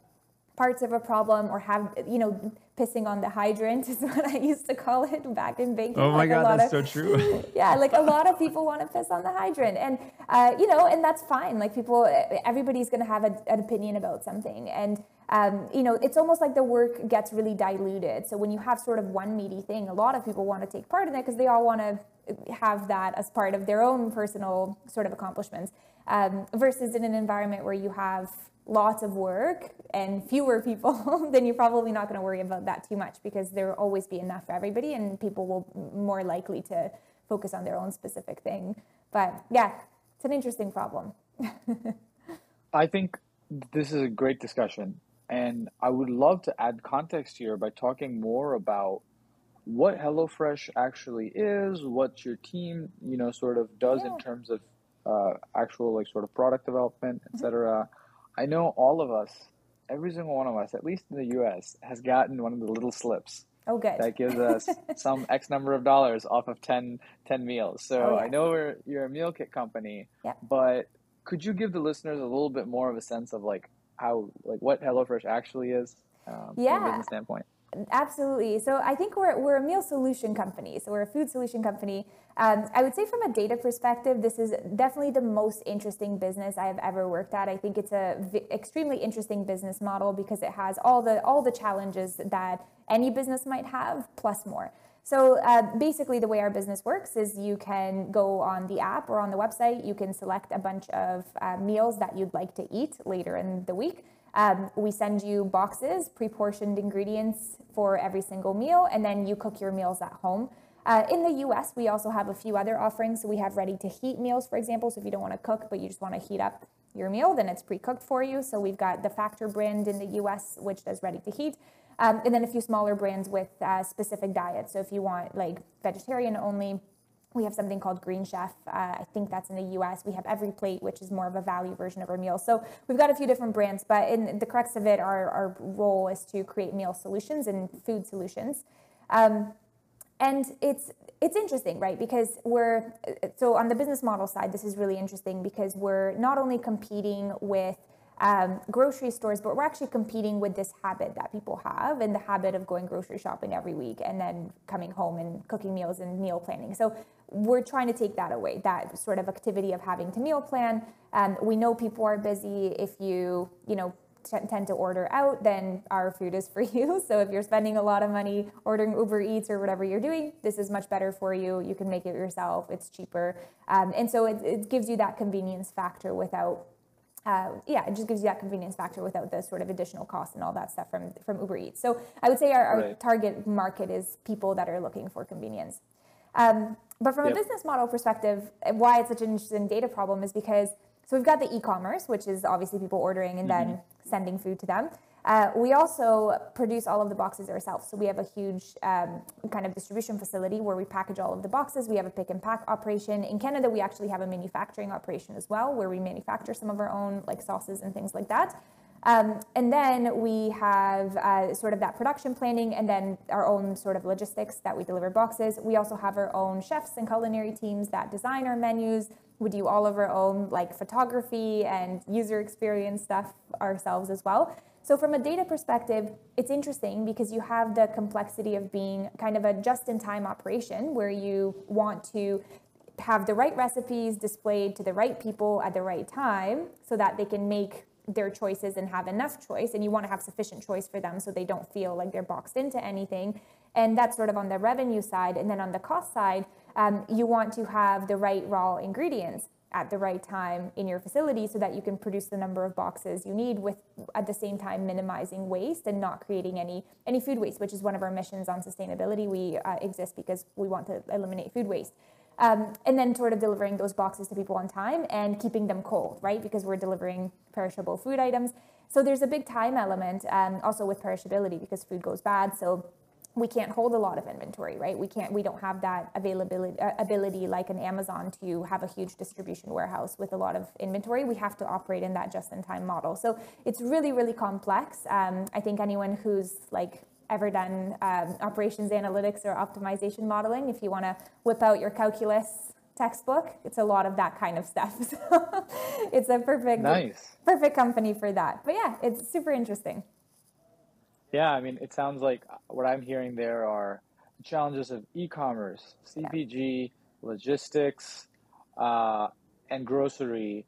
parts of a problem or have you know pissing on the hydrant is what I used to call it back in banking. Oh my like god, that's of, so true. yeah, like a lot of people want to piss on the hydrant, and uh, you know, and that's fine. Like people, everybody's going to have a, an opinion about something, and um, you know, it's almost like the work gets really diluted. So when you have sort of one meaty thing, a lot of people want to take part in it because they all want to have that as part of their own personal sort of accomplishments. Um, versus in an environment where you have lots of work and fewer people, then you're probably not going to worry about that too much because there will always be enough for everybody and people will more likely to focus on their own specific thing. But yeah, it's an interesting problem. I think this is a great discussion. And I would love to add context here by talking more about what HelloFresh actually is, what your team, you know, sort of does yeah. in terms of uh, actual like sort of product development, etc. Mm-hmm I know all of us, every single one of us, at least in the U.S., has gotten one of the little slips. Oh, good. That gives us some X number of dollars off of 10, 10 meals. So oh, yes. I know you're a meal kit company, yeah. but could you give the listeners a little bit more of a sense of like how, like what HelloFresh actually is um, yeah. from a business standpoint? Absolutely. So I think we're, we're a meal solution company. So we're a food solution company. Um, I would say from a data perspective, this is definitely the most interesting business I have ever worked at. I think it's a v- extremely interesting business model because it has all the all the challenges that any business might have plus more. So uh, basically, the way our business works is you can go on the app or on the website. You can select a bunch of uh, meals that you'd like to eat later in the week. Um, we send you boxes, pre-portioned ingredients for every single meal, and then you cook your meals at home. Uh, in the US, we also have a few other offerings. So we have ready to heat meals, for example. So if you don't want to cook, but you just want to heat up your meal, then it's pre cooked for you. So we've got the Factor brand in the US, which does ready to heat. Um, and then a few smaller brands with uh, specific diets. So if you want like vegetarian only, we have something called Green Chef. Uh, I think that's in the US. We have EveryPlate, which is more of a value version of our meal. So we've got a few different brands, but in the crux of it, our, our role is to create meal solutions and food solutions. Um, and it's it's interesting, right? Because we're so on the business model side, this is really interesting because we're not only competing with um, grocery stores, but we're actually competing with this habit that people have and the habit of going grocery shopping every week and then coming home and cooking meals and meal planning. So we're trying to take that away, that sort of activity of having to meal plan. Um, we know people are busy. If you, you know, t- tend to order out, then our food is for you. So if you're spending a lot of money ordering Uber Eats or whatever you're doing, this is much better for you. You can make it yourself. It's cheaper. Um, and so it, it gives you that convenience factor without uh, yeah, it just gives you that convenience factor without the sort of additional cost and all that stuff from from Uber Eats. So I would say our, our right. target market is people that are looking for convenience. Um, but from yep. a business model perspective, why it's such an interesting data problem is because so we've got the e-commerce, which is obviously people ordering and mm-hmm. then sending food to them. Uh, we also produce all of the boxes ourselves. So we have a huge um, kind of distribution facility where we package all of the boxes. We have a pick and pack operation. In Canada, we actually have a manufacturing operation as well, where we manufacture some of our own like sauces and things like that. Um, and then we have uh, sort of that production planning and then our own sort of logistics that we deliver boxes. We also have our own chefs and culinary teams that design our menus. We do all of our own like photography and user experience stuff ourselves as well. So from a data perspective, it's interesting because you have the complexity of being kind of a just-in-time operation where you want to have the right recipes displayed to the right people at the right time so that they can make their choices and have enough choice and you want to have sufficient choice for them so they don't feel like they're boxed into anything. And that's sort of on the revenue side. And then on the cost side um, you want to have the right raw ingredients at the right time in your facility so that you can produce the number of boxes you need with at the same time minimizing waste and not creating any any food waste which is one of our missions on sustainability. We uh, exist because we want to eliminate food waste. Um, and then sort of delivering those boxes to people on time and keeping them cold right? Because we're delivering perishable food items. So there's a big time element um, also with perishability because food goes bad. So we can't hold a lot of inventory, right? We can't, we don't have that availability uh, ability like an Amazon to have a huge distribution warehouse with a lot of inventory. We have to operate in that just-in-time model. So it's really, really complex. Um, I think anyone who's like ever done um, operations analytics or optimization modeling, if you want to whip out your calculus textbook, it's a lot of that kind of stuff. So it's a perfect, nice. perfect company for that. But yeah, it's super interesting. Yeah, I mean, it sounds like uh, what I'm hearing there are the challenges of e-commerce, CPG, logistics, uh, and grocery,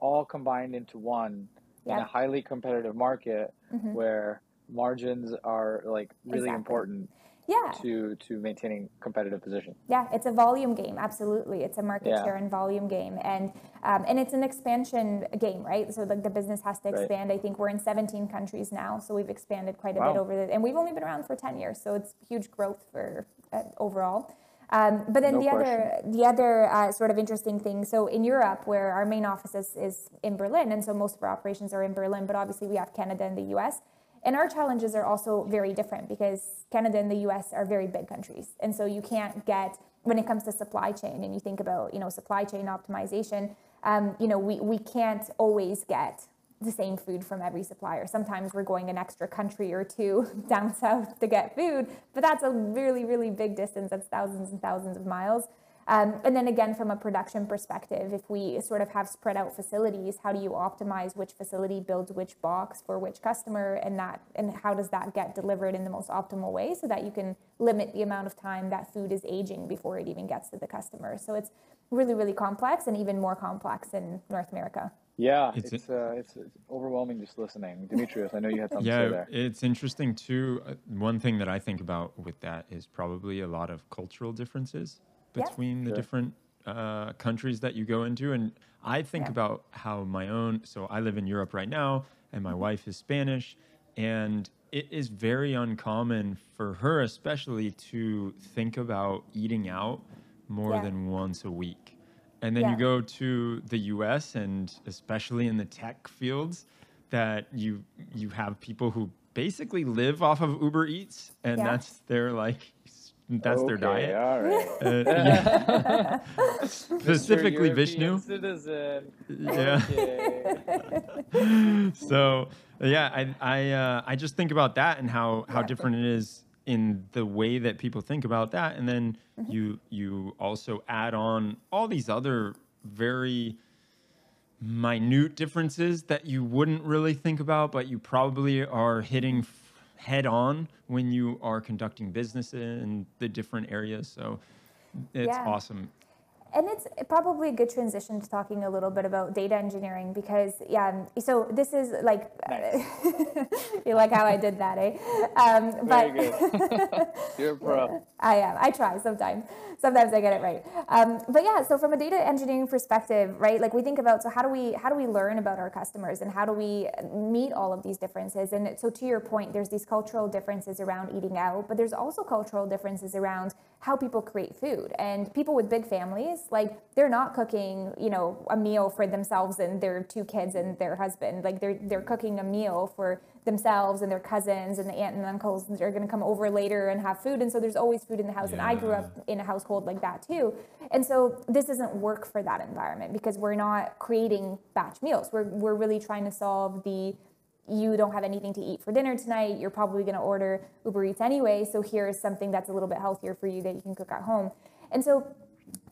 all combined into one yeah. in a highly competitive market mm-hmm. where margins are like really exactly. important yeah. to to maintaining competitive position. Yeah, it's a volume game. Absolutely, it's a market yeah. share and volume game, and um, and it's an expansion game, right? So like the business has to expand. Right. I think we're in 17 countries now, so we've expanded quite a wow. bit over the, and we've only been around for 10 years, so it's huge growth for uh, overall. Um, but then no the other the other uh, sort of interesting thing. So in Europe, where our main office is, is in Berlin, and so most of our operations are in Berlin, but obviously we have Canada and the U.S. And our challenges are also very different because Canada and the US are very big countries. And so you can't get, when it comes to supply chain and you think about, you know, supply chain optimization, um, you know, we, we can't always get the same food from every supplier. Sometimes we're going an extra country or two down south to get food, but that's a really, really big distance. That's thousands and thousands of miles. Um, and then again, from a production perspective, if we sort of have spread out facilities, how do you optimize which facility builds which box for which customer, and that and how does that get delivered in the most optimal way so that you can limit the amount of time that food is aging before it even gets to the customer. So it's really, really complex, and even more complex in North America. Yeah, it's it's, uh, it's, it's overwhelming just listening, Demetrios, I know you had something yeah, to say there. it's interesting too. Uh, one thing that I think about with that is probably a lot of cultural differences between yeah. the sure. different uh, countries that you go into. And I think yeah. about how my own, so I live in Europe right now, and my mm-hmm. wife is Spanish, and it is very uncommon for her, especially, to think about eating out more yeah. than once a week. And then you go to the US, and especially in the tech fields, that you you have people who basically live off of Uber Eats, and that's their like that's okay, their diet. All right. Uh, yeah. Specifically Vishnu. Citizen. Yeah. so yeah, I I uh, I just think about that and how how different it is in the way that people think about that, and then mm-hmm. you you also add on all these other very minute differences that you wouldn't really think about, but you probably are hitting head on when you are conducting business in the different areas. So it's yeah. awesome. And it's probably a good transition to talking a little bit about data engineering because, yeah, so this is like, nice. you like how I did that, eh? Um, but Very good. You're a pro. I am. I try sometimes sometimes I get it right. Um, but yeah, so from a data engineering perspective, right? Like we think about so how do we how do we learn about our customers and how do we meet all of these differences? And so to your point, there's these cultural differences around eating out, but there's also cultural differences around how people create food. And people with big families, like they're not cooking, you know, a meal for themselves and their two kids and their husband. Like they're they're cooking a meal for themselves and their cousins and the aunt and uncles are going to come over later and have food and so there's always food in the house yeah. and i grew up in a household like that too and so this doesn't work for that environment because we're not creating batch meals we're, we're really trying to solve the you don't have anything to eat for dinner tonight you're probably going to order uber eats anyway so here's something that's a little bit healthier for you that you can cook at home. And so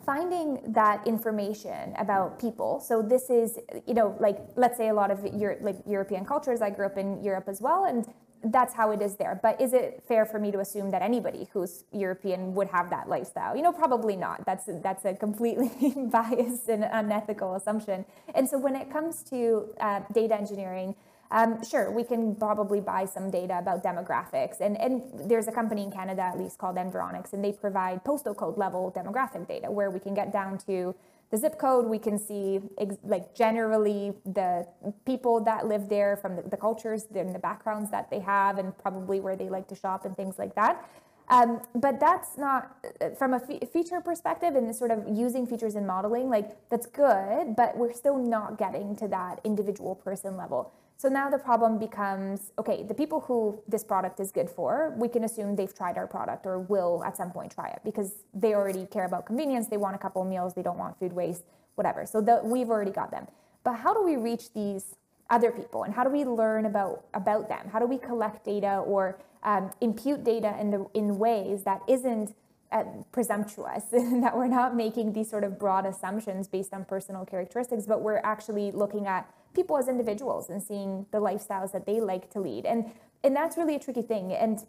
finding that information about people so this is you know like let's say a lot of your like european cultures i grew up in europe as well and that's how it is there. But is it fair for me to assume that anybody who's european would have that lifestyle? You know probably not. That's that's a completely biased and unethical assumption. And so when it comes to uh, data engineering um, sure, we can probably buy some data about demographics. And, and there's a company in Canada, at least, called Environics, and they provide postal code level demographic data where we can get down to the zip code. We can see like generally the people that live there from the, the cultures and the backgrounds that they have, and probably where they like to shop and things like that. Um, but that's not from a fe- feature perspective and sort of using features in modeling, like that's good, but we're still not getting to that individual person level. So now the problem becomes okay, the people who this product is good for, we can assume they've tried our product or will at some point try it because they already care about convenience, they want a couple meals, they don't want food waste, whatever. So the, we've already got them. But how do we reach these other people and how do we learn about about them? How do we collect data or um, impute data in the in ways that isn't uh, presumptuous that we're not making these sort of broad assumptions based on personal characteristics but we're actually looking at people as individuals and seeing the lifestyles that they like to lead and and that's really a tricky thing and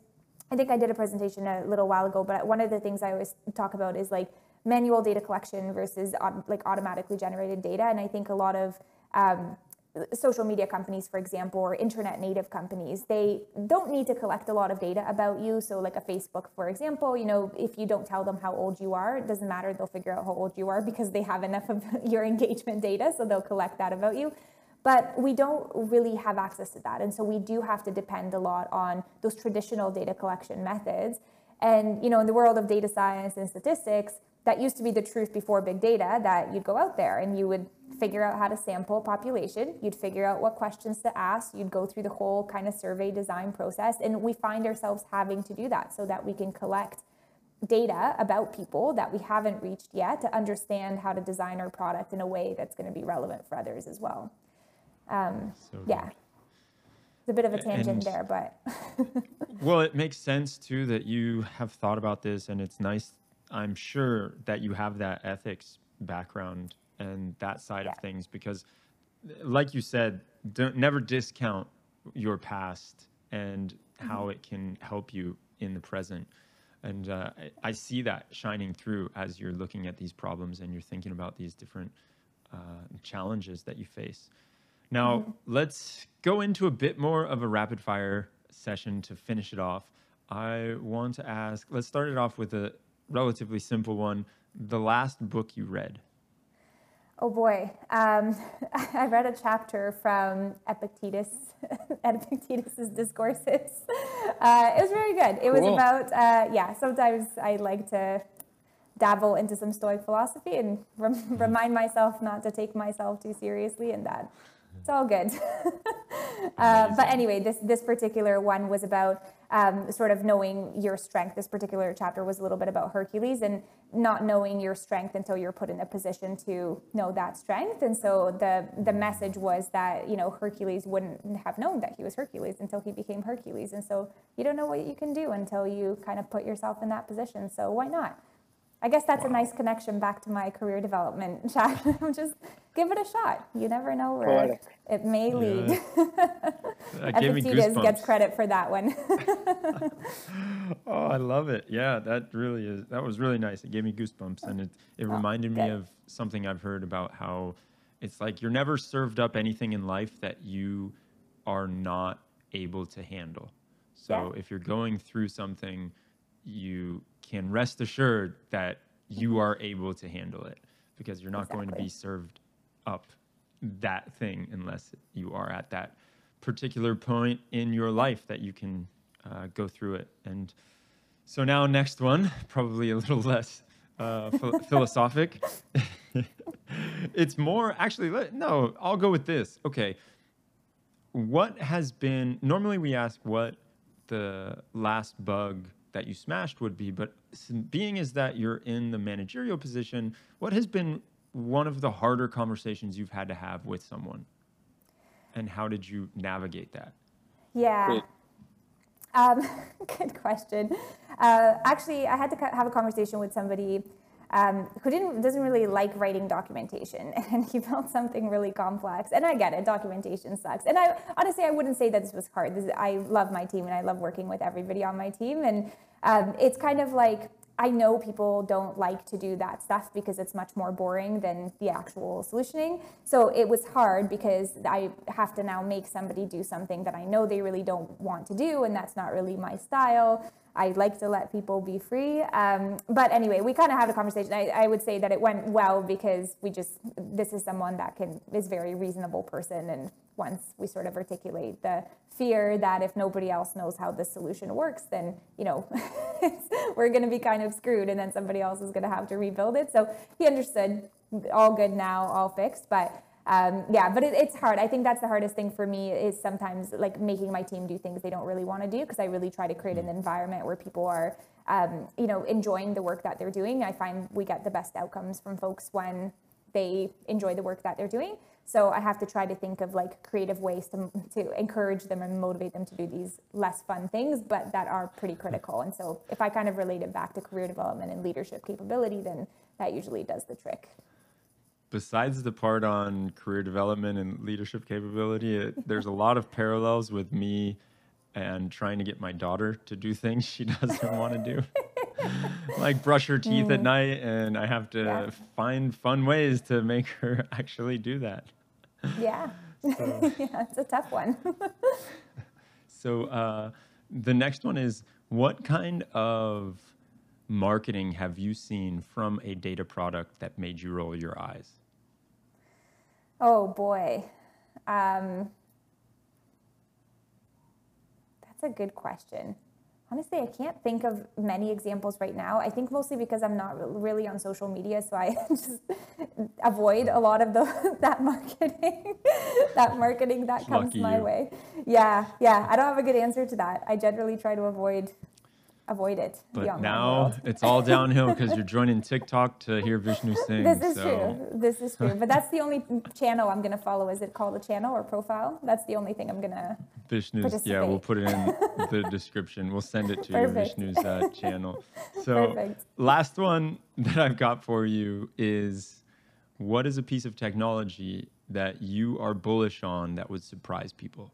i think i did a presentation a little while ago but one of the things i always talk about is like manual data collection versus like automatically generated data and i think a lot of um, social media companies, for example, or internet native companies, they don't need to collect a lot of data about you. So, like a Facebook, for example, you know, if you don't tell them how old you are, it doesn't matter. They'll figure out how old you are because they have enough of your engagement data. So, they'll collect that about you. But we don't really have access to that. And so, we do have to depend a lot on those traditional data collection methods. And, you know, in the world of data science and statistics, that used to be the truth before big data that you'd go out there and you would figure out how to sample a population, you'd figure out what questions to ask, you'd go through the whole kind of survey design process. And we find ourselves having to do that so that we can collect data about people that we haven't reached yet to understand how to design our product in a way that's going to be relevant for others as well. Um, so yeah. It's a bit of a tangent and, there, but. well, it makes sense too that you have thought about this, and it's nice I'm sure that you have that ethics background and that side yeah. of things because like you said don't never discount your past and mm-hmm. how it can help you in the present and uh, I, I, see that shining through as you're looking at these problems and you're thinking about these different uh, challenges that you face now mm-hmm. let's go into a bit more of a rapid fire session to finish it off i want to ask let's start it off with a relatively simple one. The last book you read? Oh boy, um, I read a chapter from Epictetus, Epictetus's Discourses. Uh, it was very good. It cool. was about, uh, yeah, sometimes I like to dabble into some Stoic philosophy and rem- remind myself not to take myself too seriously and that it's all good. uh, but anyway, this, this particular one was about um, sort of knowing your strength. This particular chapter was a little bit about Hercules and not knowing your strength until you're put in a position to know that strength. And so the the message was that you know Hercules wouldn't have known that he was Hercules until he became Hercules. And so you don't know what you can do until you kind of put yourself in that position. So why not? I guess that's wow. a nice connection back to my career development chat. Just give it a shot. You never know where Poetic. it may lead. Yeah. Epictetus gets credit for that one. oh, I love it. Yeah, that really is. That was really nice. It gave me goosebumps, and it it oh, reminded me of something I've heard about how it's like you're never served up anything in life that you are not able to handle. So yeah. if you're going through something, you can rest assured that you are able to handle it because you're not exactly. going to be served up that thing unless you are at that particular point in your life that you can uh, go through it. And so now, next one, probably a little less uh, philosophic. it's more actually, Let, no, I'll go with this. Okay. What has been, normally we ask what the last bug that you smashed would be. But being is that you're in the managerial position, what has been one of the harder conversations you've had to have with someone? And how did you navigate that? Yeah. Um, good question. Uh, actually, I had to have a conversation with somebody um, who didn't doesn't really like writing documentation, and he built something really complex. And I get it, documentation sucks. And I honestly, I wouldn't say that this was hard. This, I love my team, and I love working with everybody on my team. And um, it's kind of like I know people don't like to do that stuff because it's much more boring than the actual solutioning. So it was hard because I have to now make somebody do something that I know they really don't want to do, and that's not really my style. I like to let people be free. Um, but anyway, we kind of had a conversation. I, I, would say that it went well because we just, this is someone that can, is very reasonable person. And once we sort of articulate the fear that if nobody else knows how this solution works, then, you know, we're going to be kind of screwed and then somebody else is going to have to rebuild it. So he understood all good now, all fixed. But um, yeah, but it, it's hard. I think that's the hardest thing for me is sometimes like making my team do things they don't really want to do because I really try to create an mm. environment where people are, um, you know, enjoying the work that they're doing. I find we get the best outcomes from folks when they enjoy the work that they're doing. So I have to try to think of like creative ways to, to encourage them and motivate them to do these less fun things, but that are pretty critical. And so if I kind of relate it back to career development and leadership capability, then that usually does the trick besides the part on career development and leadership capability, it, there's a lot of parallels with me and trying to get my daughter to do things she doesn't want to do. like brush her teeth mm. at night and I have to yeah. find fun ways to make her actually do that. Yeah. So, yeah, it's a tough one. so uh, the next one is what kind of marketing have you seen from a data product that made you roll your eyes? Oh boy. Um, that's a good question. Honestly, I can't think of many examples right now. I think mostly because I'm not really on social media, so I just avoid a lot of the that marketing, that marketing that comes my you. way. Yeah, yeah. I don't have a good answer to that. I generally try to avoid avoid it. But now it's all downhill because you're joining TikTok to hear Vishnu sing. This is so. true. This is true. But that's the only channel I'm going to follow. Is it called a channel or profile? That's the only thing I'm going to. Vishnu's. Yeah, we'll put it in the description. We'll send it to Perfect. Vishnu's uh, channel. So Perfect. last one that I've got for you is, what is a piece of technology that you are bullish on that would surprise people?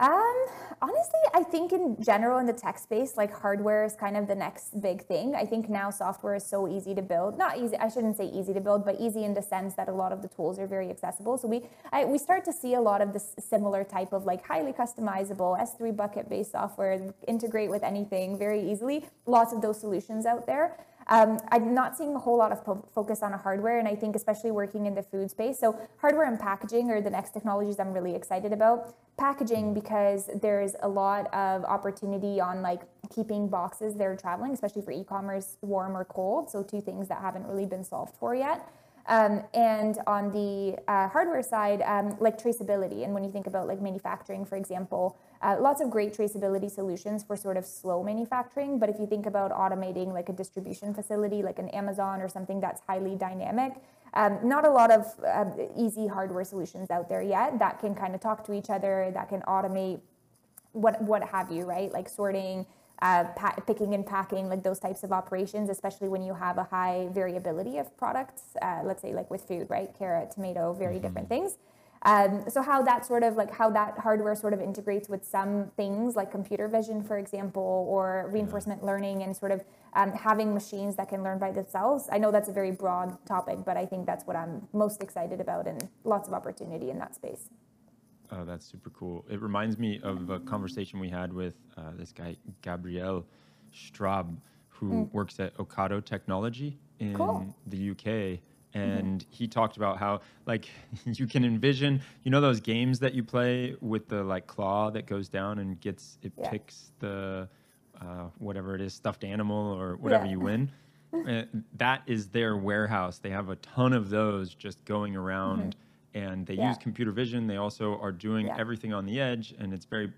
Um, honestly, I think in general in the tech space, like hardware is kind of the next big thing. I think now software is so easy to build. Not easy, I shouldn't say easy to build, but easy in the sense that a lot of the tools are very accessible. So we I, we start to see a lot of this similar type of like highly customizable S3 bucket based software integrate with anything very easily. Lots of those solutions out there. Um, I'm not seeing a whole lot of po- focus on hardware, and I think especially working in the food space. So hardware and packaging are the next technologies I'm really excited about. Packaging because there's a lot of opportunity on like keeping boxes that are traveling, especially for e-commerce, warm or cold. So two things that haven't really been solved for yet. Um, and on the uh, hardware side, um, like traceability. And when you think about like manufacturing, for example, uh, lots of great traceability solutions for sort of slow manufacturing. But if you think about automating like a distribution facility, like an Amazon or something that's highly dynamic, um, not a lot of uh, easy hardware solutions out there yet that can kind of talk to each other, that can automate what what have you, right? Like sorting, uh, picking and packing, like those types of operations, especially when you have a high variability of products. Uh, let's say like with food, right? Carrot, tomato, very mm-hmm. different things. Um, so how that sort of like how that hardware sort of integrates with some things like computer vision, for example, or reinforcement learning, and sort of um, having machines that can learn by themselves. I know that's a very broad topic, but I think that's what I'm most excited about, and lots of opportunity in that space. Oh, that's super cool. It reminds me of a conversation we had with uh, this guy Gabriel Straub, who mm. works at Ocado Technology in cool. the UK Mm-hmm. and mm-hmm. he talked about how like you can envision you know those games that you play with the like claw that goes down and gets it yeah. picks the uh, whatever it is stuffed animal or whatever yeah. you win uh, that is their warehouse they have a ton of those just going around mm-hmm. And they yeah. use computer vision they also are doing everything on the edge and it's very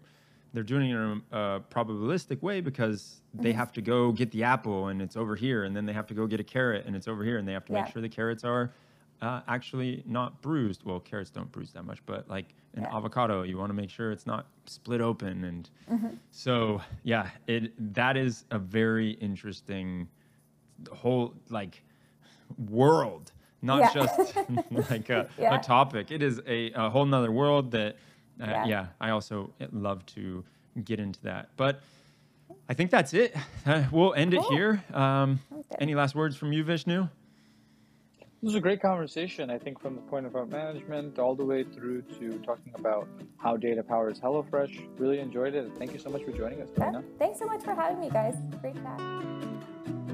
they're doing it in a, a probabilistic way because they mm-hmm. have to go get the apple and it's over here, and then they have to go get a carrot and it's over here, and they have to yeah. make sure the carrots are uh, actually not bruised. Well, carrots don't bruise that much, but like an yeah. avocado, you want to make sure it's not split open, and mm-hmm. so yeah, it that is a very interesting whole like world, not yeah. just like a, a, topic. It is a, a whole nother world that uh, yeah. yeah. I also love to get into that. But I think that's it. Uh, we'll end cool. it here. Um, any last words from you, Vishnu? This was a great conversation. I think from the point of our management all the way through to talking about how data powers HelloFresh. Really enjoyed it. Thank you so much for joining us, Yeah, thanks so much for having me, guys. Great chat.